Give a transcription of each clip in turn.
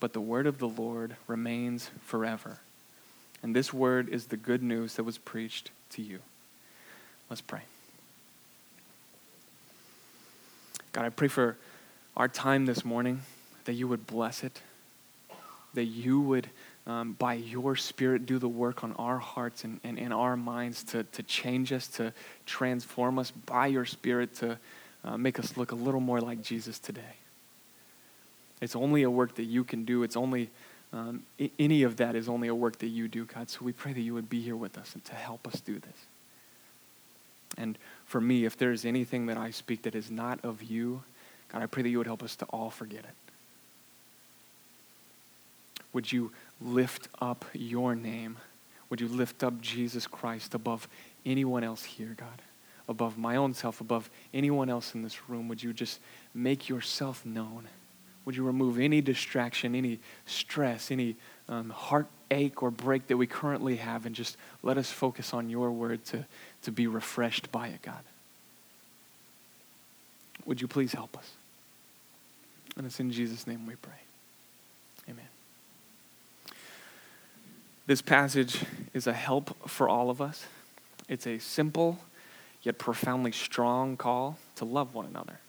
but the word of the Lord remains forever. And this word is the good news that was preached to you. Let's pray. God, I pray for our time this morning that you would bless it, that you would, um, by your Spirit, do the work on our hearts and, and in our minds to, to change us, to transform us by your Spirit, to uh, make us look a little more like Jesus today. It's only a work that you can do. It's only, um, I- any of that is only a work that you do, God. So we pray that you would be here with us and to help us do this. And for me, if there is anything that I speak that is not of you, God, I pray that you would help us to all forget it. Would you lift up your name? Would you lift up Jesus Christ above anyone else here, God? Above my own self, above anyone else in this room? Would you just make yourself known? Would you remove any distraction, any stress, any um, heartache or break that we currently have, and just let us focus on your word to, to be refreshed by it, God? Would you please help us? And it's in Jesus' name we pray. Amen. This passage is a help for all of us. It's a simple yet profoundly strong call to love one another.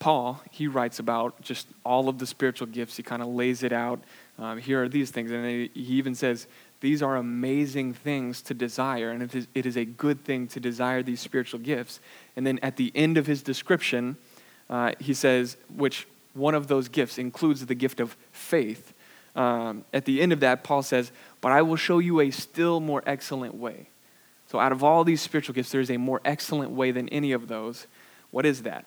Paul, he writes about just all of the spiritual gifts. He kind of lays it out. Um, here are these things. And he even says, these are amazing things to desire, and it is, it is a good thing to desire these spiritual gifts. And then at the end of his description, uh, he says, which one of those gifts includes the gift of faith. Um, at the end of that, Paul says, But I will show you a still more excellent way. So, out of all these spiritual gifts, there is a more excellent way than any of those. What is that?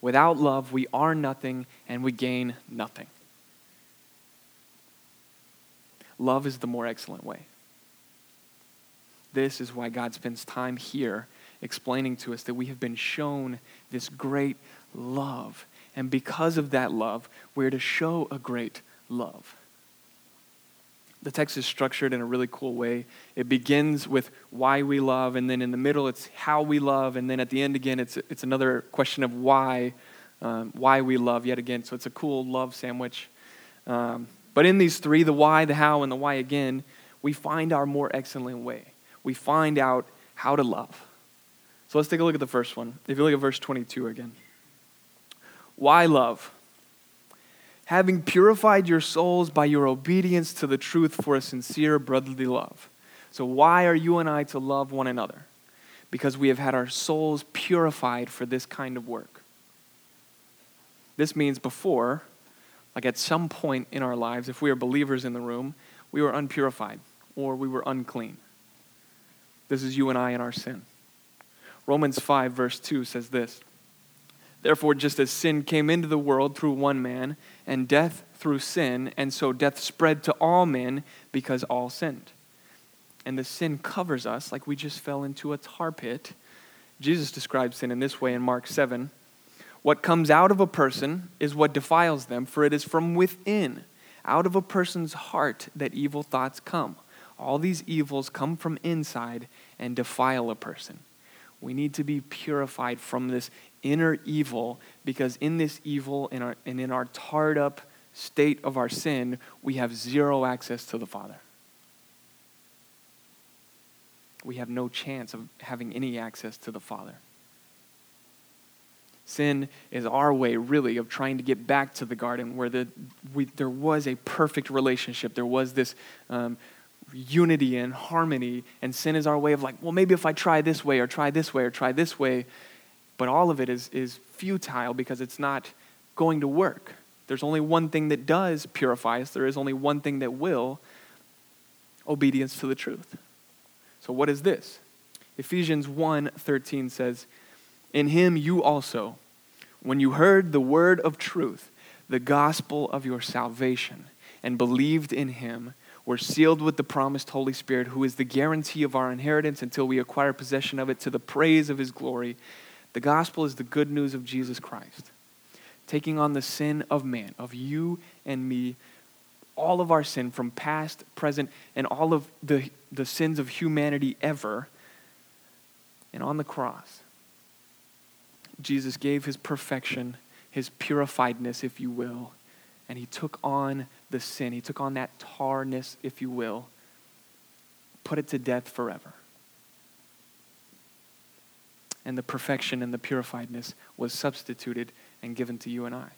Without love, we are nothing and we gain nothing. Love is the more excellent way. This is why God spends time here explaining to us that we have been shown this great love. And because of that love, we're to show a great love. The text is structured in a really cool way. It begins with why we love, and then in the middle, it's how we love, and then at the end, again, it's, it's another question of why, um, why we love yet again. So it's a cool love sandwich. Um, but in these three the why, the how, and the why again we find our more excellent way. We find out how to love. So let's take a look at the first one. If you look at verse 22 again. Why love? Having purified your souls by your obedience to the truth for a sincere brotherly love. So, why are you and I to love one another? Because we have had our souls purified for this kind of work. This means before, like at some point in our lives, if we are believers in the room, we were unpurified or we were unclean. This is you and I in our sin. Romans 5, verse 2 says this Therefore, just as sin came into the world through one man, and death through sin, and so death spread to all men because all sinned. And the sin covers us like we just fell into a tar pit. Jesus describes sin in this way in Mark 7 What comes out of a person is what defiles them, for it is from within, out of a person's heart, that evil thoughts come. All these evils come from inside and defile a person. We need to be purified from this inner evil because in this evil in our, and in our tarred up state of our sin, we have zero access to the Father. We have no chance of having any access to the Father. Sin is our way, really, of trying to get back to the garden where the, we, there was a perfect relationship. There was this um, unity and harmony, and sin is our way of like, well, maybe if I try this way or try this way or try this way, but all of it is, is futile because it's not going to work. There's only one thing that does purify us, there is only one thing that will obedience to the truth. So, what is this? Ephesians 1 13 says, In him you also, when you heard the word of truth, the gospel of your salvation, and believed in him, were sealed with the promised Holy Spirit, who is the guarantee of our inheritance until we acquire possession of it to the praise of his glory. The gospel is the good news of Jesus Christ, taking on the sin of man, of you and me, all of our sin from past, present, and all of the, the sins of humanity ever. And on the cross, Jesus gave his perfection, his purifiedness, if you will, and he took on the sin. He took on that tarness, if you will, put it to death forever. And the perfection and the purifiedness was substituted and given to you and I.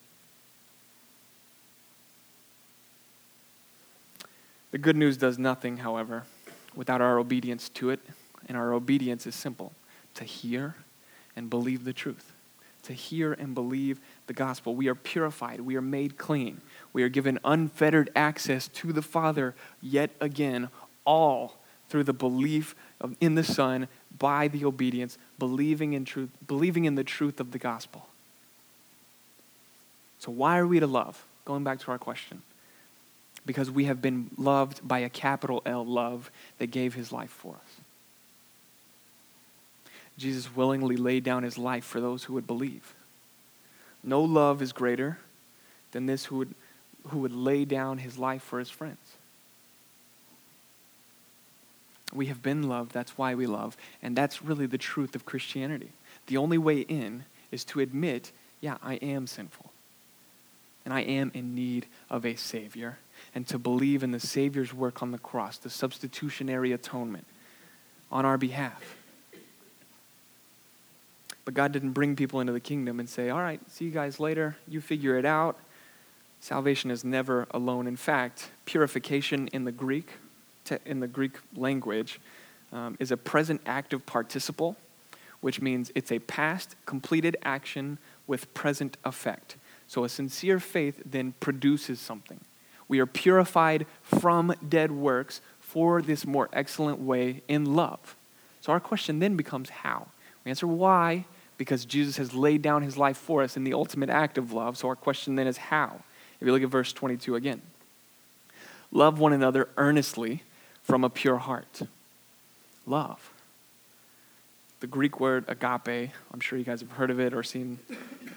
The good news does nothing, however, without our obedience to it, and our obedience is simple to hear and believe the truth. To hear and believe the gospel. We are purified, we are made clean, we are given unfettered access to the Father yet again, all through the belief in the Son by the obedience, believing in truth, believing in the truth of the gospel. So why are we to love? Going back to our question because we have been loved by a capital L love that gave his life for us. Jesus willingly laid down his life for those who would believe. No love is greater than this who would, who would lay down his life for his friends. We have been loved, that's why we love, and that's really the truth of Christianity. The only way in is to admit, yeah, I am sinful, and I am in need of a Savior and to believe in the Savior's work on the cross, the substitutionary atonement on our behalf. But God didn't bring people into the kingdom and say, All right, see you guys later. You figure it out. Salvation is never alone. In fact, purification in the Greek, in the Greek language, um, is a present active participle, which means it's a past completed action with present effect. So a sincere faith then produces something. We are purified from dead works for this more excellent way in love. So our question then becomes how? We answer why, because Jesus has laid down his life for us in the ultimate act of love. So our question then is how? If you look at verse 22 again. Love one another earnestly from a pure heart. Love. The Greek word agape, I'm sure you guys have heard of it or seen,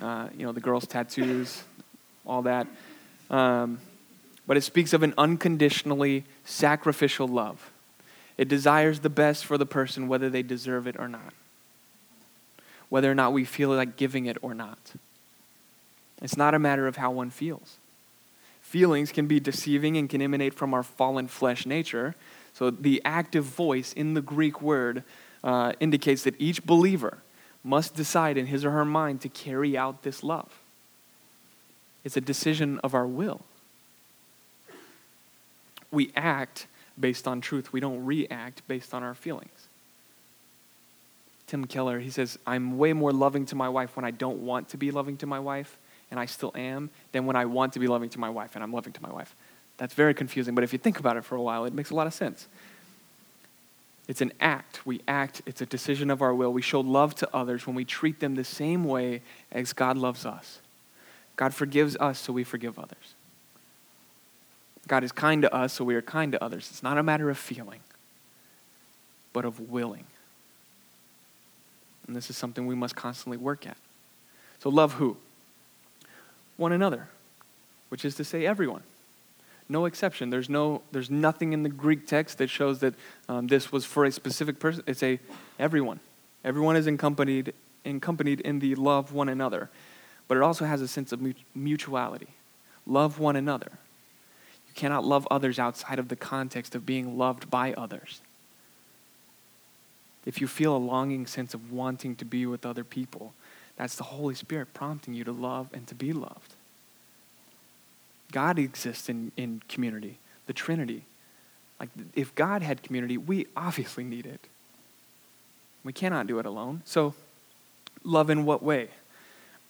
uh, you know, the girls' tattoos, all that. Um, but it speaks of an unconditionally sacrificial love. It desires the best for the person, whether they deserve it or not, whether or not we feel like giving it or not. It's not a matter of how one feels. Feelings can be deceiving and can emanate from our fallen flesh nature. So the active voice in the Greek word uh, indicates that each believer must decide in his or her mind to carry out this love. It's a decision of our will we act based on truth. We don't react based on our feelings. Tim Keller, he says, I'm way more loving to my wife when I don't want to be loving to my wife, and I still am, than when I want to be loving to my wife and I'm loving to my wife. That's very confusing, but if you think about it for a while, it makes a lot of sense. It's an act. We act, it's a decision of our will. We show love to others when we treat them the same way as God loves us. God forgives us, so we forgive others. God is kind to us, so we are kind to others. It's not a matter of feeling, but of willing. And this is something we must constantly work at. So, love who? One another, which is to say, everyone. No exception. There's, no, there's nothing in the Greek text that shows that um, this was for a specific person. It's a everyone. Everyone is accompanied, accompanied in the love one another. But it also has a sense of mutuality. Love one another. You cannot love others outside of the context of being loved by others. If you feel a longing sense of wanting to be with other people, that's the Holy Spirit prompting you to love and to be loved. God exists in, in community, the Trinity. Like, if God had community, we obviously need it. We cannot do it alone. So, love in what way?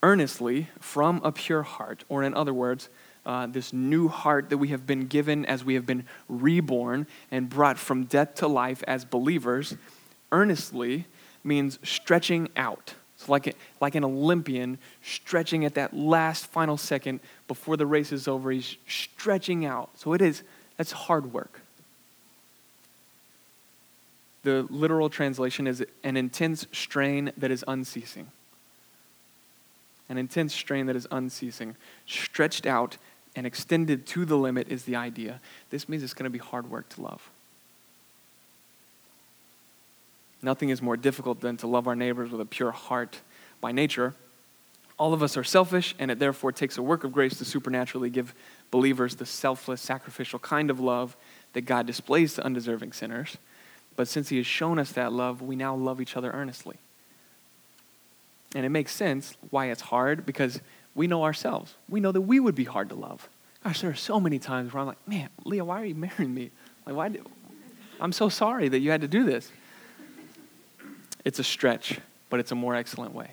Earnestly, from a pure heart, or in other words, uh, this new heart that we have been given as we have been reborn and brought from death to life as believers, earnestly means stretching out. Like, like an Olympian stretching at that last final second before the race is over, he's stretching out. So it is, that's hard work. The literal translation is an intense strain that is unceasing. An intense strain that is unceasing. Stretched out and extended to the limit is the idea. This means it's going to be hard work to love. Nothing is more difficult than to love our neighbors with a pure heart by nature. All of us are selfish, and it therefore takes a work of grace to supernaturally give believers the selfless, sacrificial kind of love that God displays to undeserving sinners. But since He has shown us that love, we now love each other earnestly. And it makes sense why it's hard because we know ourselves. We know that we would be hard to love. Gosh, there are so many times where I'm like, man, Leah, why are you marrying me? Like, why? Do, I'm so sorry that you had to do this. It's a stretch, but it's a more excellent way.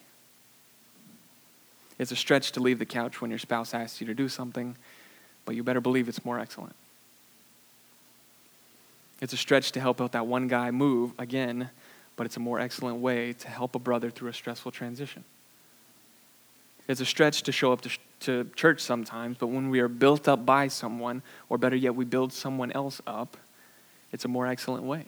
It's a stretch to leave the couch when your spouse asks you to do something, but you better believe it's more excellent. It's a stretch to help out that one guy move again, but it's a more excellent way to help a brother through a stressful transition. It's a stretch to show up to, to church sometimes, but when we are built up by someone, or better yet, we build someone else up, it's a more excellent way.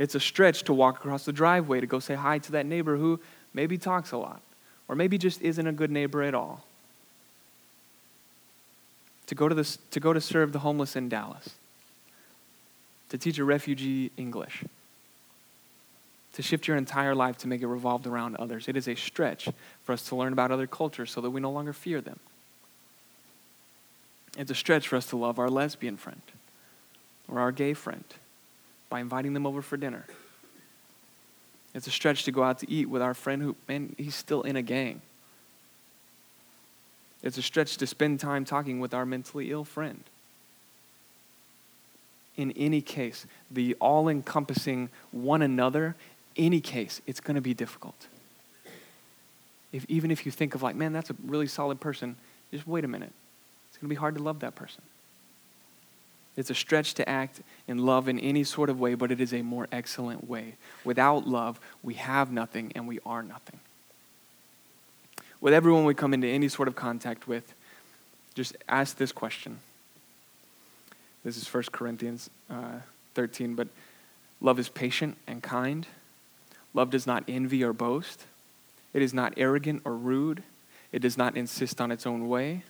It's a stretch to walk across the driveway to go say hi to that neighbor who maybe talks a lot, or maybe just isn't a good neighbor at all. To go to, this, to, go to serve the homeless in Dallas, to teach a refugee English, to shift your entire life to make it revolved around others. It is a stretch for us to learn about other cultures so that we no longer fear them. It's a stretch for us to love our lesbian friend or our gay friend by inviting them over for dinner. It's a stretch to go out to eat with our friend who, man, he's still in a gang. It's a stretch to spend time talking with our mentally ill friend. In any case, the all encompassing one another, any case, it's going to be difficult. If, even if you think of, like, man, that's a really solid person, just wait a minute. It's going to be hard to love that person. It's a stretch to act in love in any sort of way, but it is a more excellent way. Without love, we have nothing and we are nothing. With everyone we come into any sort of contact with, just ask this question. This is 1 Corinthians uh, 13, but love is patient and kind. Love does not envy or boast. It is not arrogant or rude. It does not insist on its own way.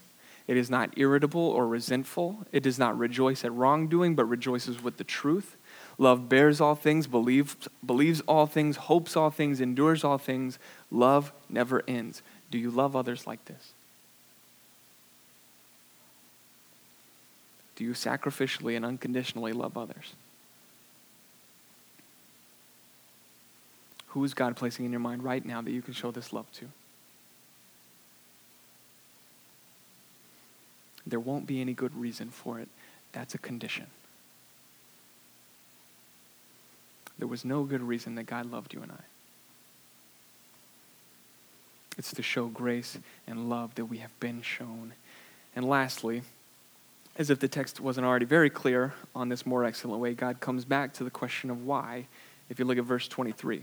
It is not irritable or resentful. It does not rejoice at wrongdoing, but rejoices with the truth. Love bears all things, believes, believes all things, hopes all things, endures all things. Love never ends. Do you love others like this? Do you sacrificially and unconditionally love others? Who is God placing in your mind right now that you can show this love to? There won't be any good reason for it. That's a condition. There was no good reason that God loved you and I. It's to show grace and love that we have been shown. And lastly, as if the text wasn't already very clear on this more excellent way, God comes back to the question of why, if you look at verse 23.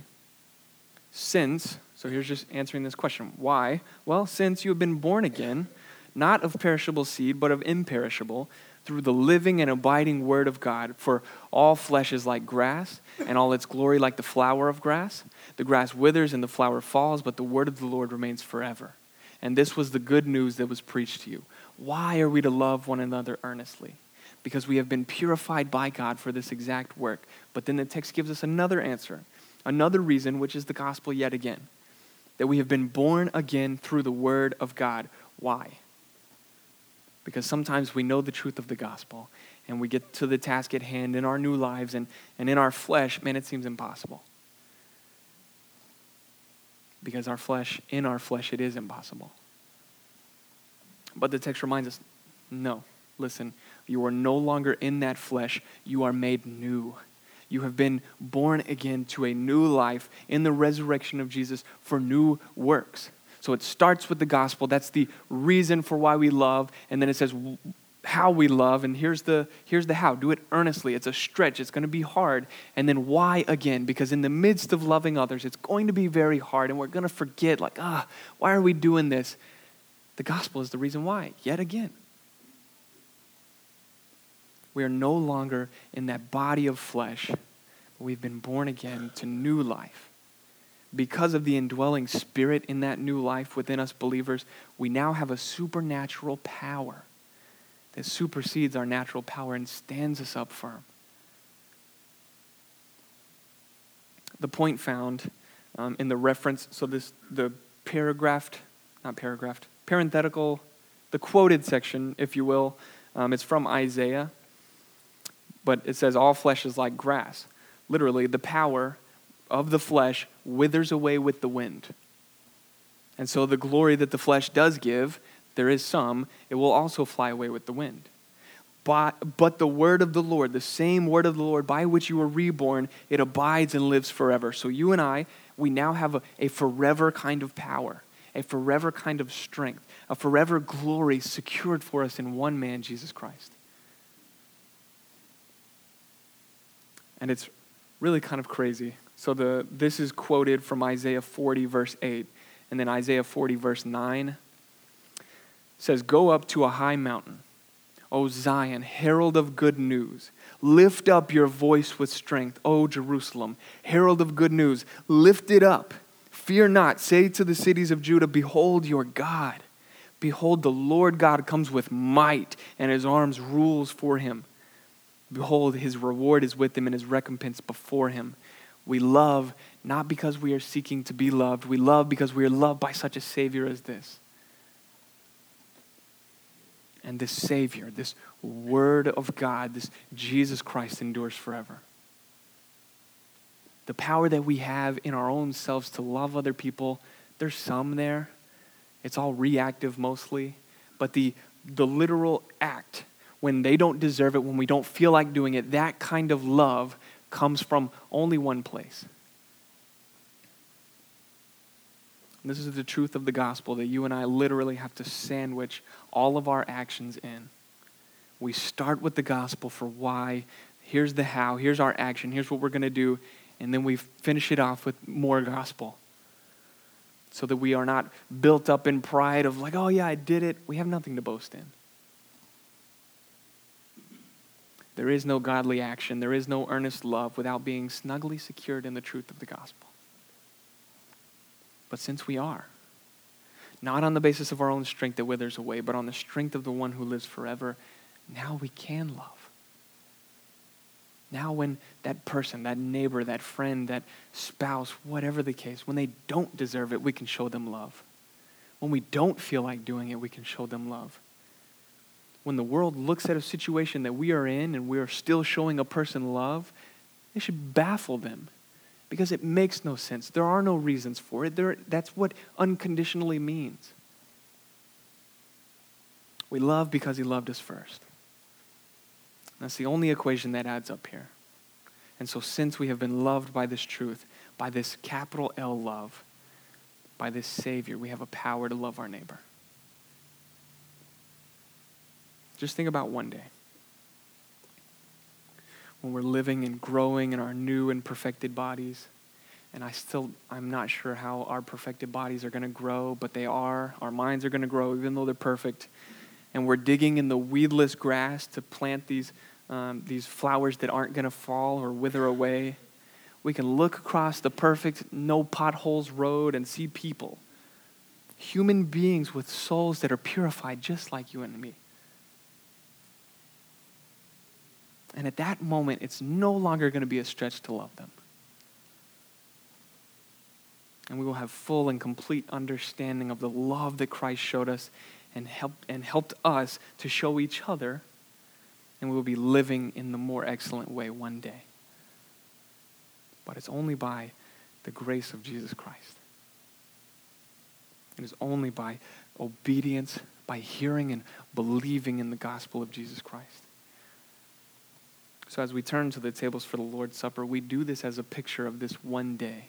Since, so here's just answering this question why? Well, since you have been born again, not of perishable seed, but of imperishable, through the living and abiding word of God. For all flesh is like grass, and all its glory like the flower of grass. The grass withers and the flower falls, but the word of the Lord remains forever. And this was the good news that was preached to you. Why are we to love one another earnestly? Because we have been purified by God for this exact work. But then the text gives us another answer, another reason, which is the gospel yet again. That we have been born again through the word of God. Why? Because sometimes we know the truth of the gospel and we get to the task at hand in our new lives and, and in our flesh, man, it seems impossible. Because our flesh, in our flesh, it is impossible. But the text reminds us no, listen, You are no longer in that flesh, you are made new. You have been born again to a new life in the resurrection of Jesus for new works. So it starts with the gospel. That's the reason for why we love. And then it says how we love. And here's the, here's the how do it earnestly. It's a stretch, it's going to be hard. And then why again? Because in the midst of loving others, it's going to be very hard. And we're going to forget, like, ah, why are we doing this? The gospel is the reason why, yet again. We are no longer in that body of flesh, we've been born again to new life. Because of the indwelling spirit in that new life within us believers, we now have a supernatural power that supersedes our natural power and stands us up firm. The point found um, in the reference, so this the paragraphed, not paragraphed, parenthetical, the quoted section, if you will, um, it's from Isaiah but it says all flesh is like grass. Literally, the power of the flesh withers away with the wind. And so the glory that the flesh does give, there is some, it will also fly away with the wind. But, but the word of the Lord, the same word of the Lord by which you were reborn, it abides and lives forever. So you and I, we now have a, a forever kind of power, a forever kind of strength, a forever glory secured for us in one man, Jesus Christ. And it's really kind of crazy. So the, this is quoted from Isaiah 40, verse 8. And then Isaiah 40, verse 9 says, Go up to a high mountain, O Zion, herald of good news. Lift up your voice with strength, O Jerusalem, herald of good news. Lift it up. Fear not. Say to the cities of Judah, Behold your God. Behold, the Lord God comes with might, and his arms rules for him. Behold, his reward is with him and his recompense before him. We love not because we are seeking to be loved, we love because we are loved by such a Savior as this. And this Savior, this Word of God, this Jesus Christ endures forever. The power that we have in our own selves to love other people, there's some there. It's all reactive mostly. But the, the literal act when they don't deserve it, when we don't feel like doing it, that kind of love comes from only one place. And this is the truth of the gospel that you and I literally have to sandwich all of our actions in. We start with the gospel for why, here's the how, here's our action, here's what we're going to do, and then we finish it off with more gospel. So that we are not built up in pride of, like, oh yeah, I did it. We have nothing to boast in. There is no godly action, there is no earnest love without being snugly secured in the truth of the gospel. But since we are, not on the basis of our own strength that withers away, but on the strength of the one who lives forever, now we can love. Now, when that person, that neighbor, that friend, that spouse, whatever the case, when they don't deserve it, we can show them love. When we don't feel like doing it, we can show them love when the world looks at a situation that we are in and we are still showing a person love, it should baffle them because it makes no sense. There are no reasons for it. There, that's what unconditionally means. We love because he loved us first. That's the only equation that adds up here. And so, since we have been loved by this truth, by this capital L love, by this Savior, we have a power to love our neighbor. Just think about one day when we're living and growing in our new and perfected bodies. And I still, I'm not sure how our perfected bodies are going to grow, but they are. Our minds are going to grow, even though they're perfect. And we're digging in the weedless grass to plant these, um, these flowers that aren't going to fall or wither away. We can look across the perfect, no potholes road and see people, human beings with souls that are purified just like you and me. And at that moment, it's no longer going to be a stretch to love them. And we will have full and complete understanding of the love that Christ showed us and helped, and helped us to show each other. And we will be living in the more excellent way one day. But it's only by the grace of Jesus Christ. It is only by obedience, by hearing and believing in the gospel of Jesus Christ. So, as we turn to the tables for the Lord's Supper, we do this as a picture of this one day.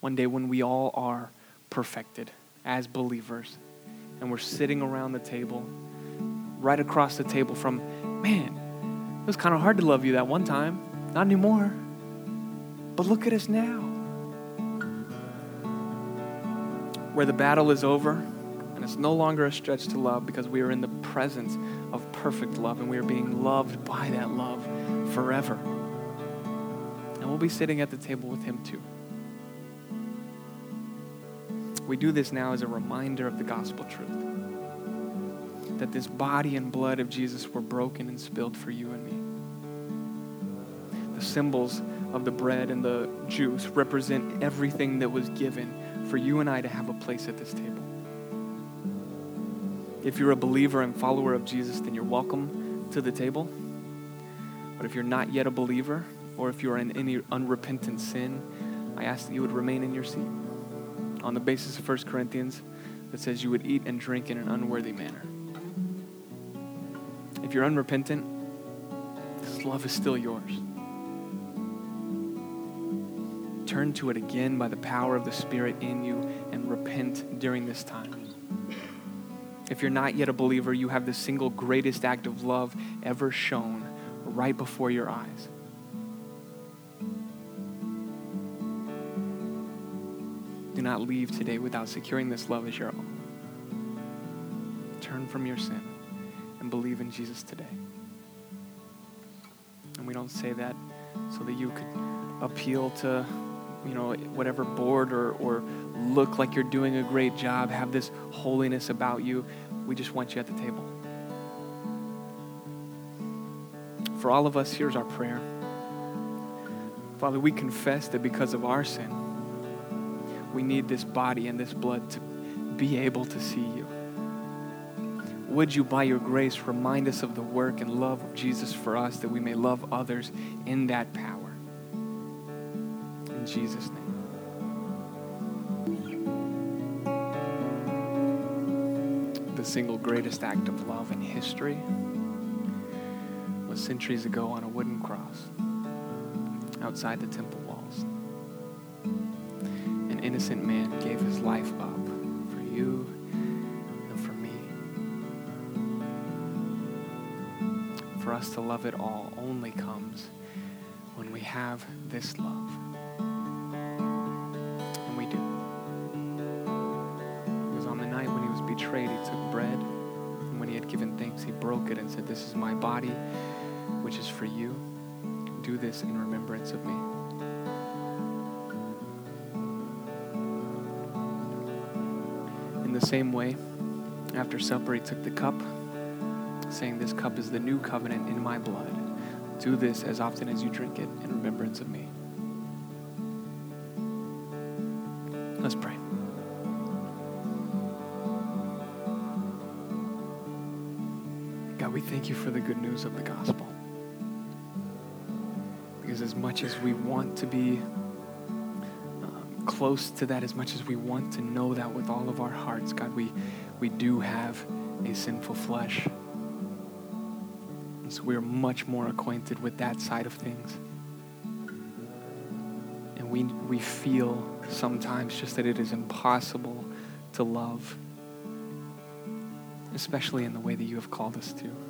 One day when we all are perfected as believers. And we're sitting around the table, right across the table from, man, it was kind of hard to love you that one time. Not anymore. But look at us now. Where the battle is over, and it's no longer a stretch to love because we are in the presence of perfect love and we are being loved by that love forever. And we'll be sitting at the table with Him too. We do this now as a reminder of the gospel truth that this body and blood of Jesus were broken and spilled for you and me. The symbols of the bread and the juice represent everything that was given for you and I to have a place at this table. If you're a believer and follower of Jesus, then you're welcome to the table. But if you're not yet a believer, or if you're in any unrepentant sin, I ask that you would remain in your seat on the basis of 1 Corinthians that says you would eat and drink in an unworthy manner. If you're unrepentant, this love is still yours. Turn to it again by the power of the Spirit in you and repent during this time. If you're not yet a believer, you have the single greatest act of love ever shown right before your eyes. Do not leave today without securing this love as your own. Turn from your sin and believe in Jesus today. And we don't say that so that you could appeal to, you know, whatever board or, or look like you're doing a great job, have this holiness about you. We just want you at the table. For all of us, here's our prayer. Father, we confess that because of our sin, we need this body and this blood to be able to see you. Would you, by your grace, remind us of the work and love of Jesus for us that we may love others in that power? In Jesus' name. Single greatest act of love in history was centuries ago on a wooden cross outside the temple walls. An innocent man gave his life up for you and for me. For us to love it all only comes when we have this love. It and said, This is my body, which is for you. Do this in remembrance of me. In the same way, after supper, he took the cup, saying, This cup is the new covenant in my blood. Do this as often as you drink it in remembrance of me. Let's pray. Thank you for the good news of the gospel. Because as much as we want to be um, close to that, as much as we want to know that with all of our hearts, God, we, we do have a sinful flesh. And so we are much more acquainted with that side of things. And we, we feel sometimes just that it is impossible to love, especially in the way that you have called us to.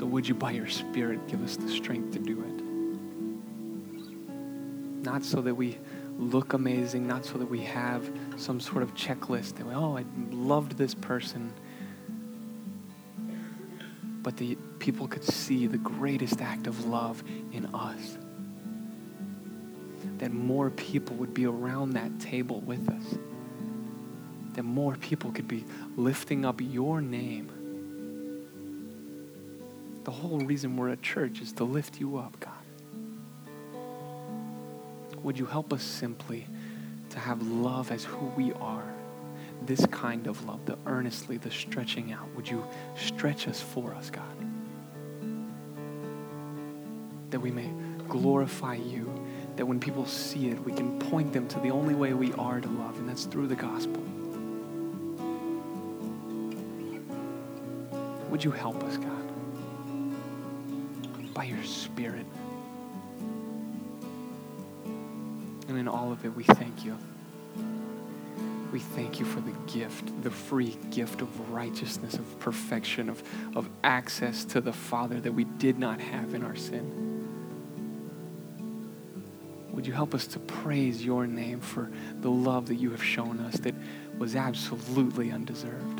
So, would you, by your Spirit, give us the strength to do it? Not so that we look amazing, not so that we have some sort of checklist that, we, oh, I loved this person, but the people could see the greatest act of love in us. That more people would be around that table with us. That more people could be lifting up your name the whole reason we're at church is to lift you up, God. Would you help us simply to have love as who we are? This kind of love, the earnestly, the stretching out. Would you stretch us for us, God? That we may glorify you, that when people see it, we can point them to the only way we are to love, and that's through the gospel. Would you help us, God? By your Spirit. And in all of it, we thank you. We thank you for the gift, the free gift of righteousness, of perfection, of, of access to the Father that we did not have in our sin. Would you help us to praise your name for the love that you have shown us that was absolutely undeserved?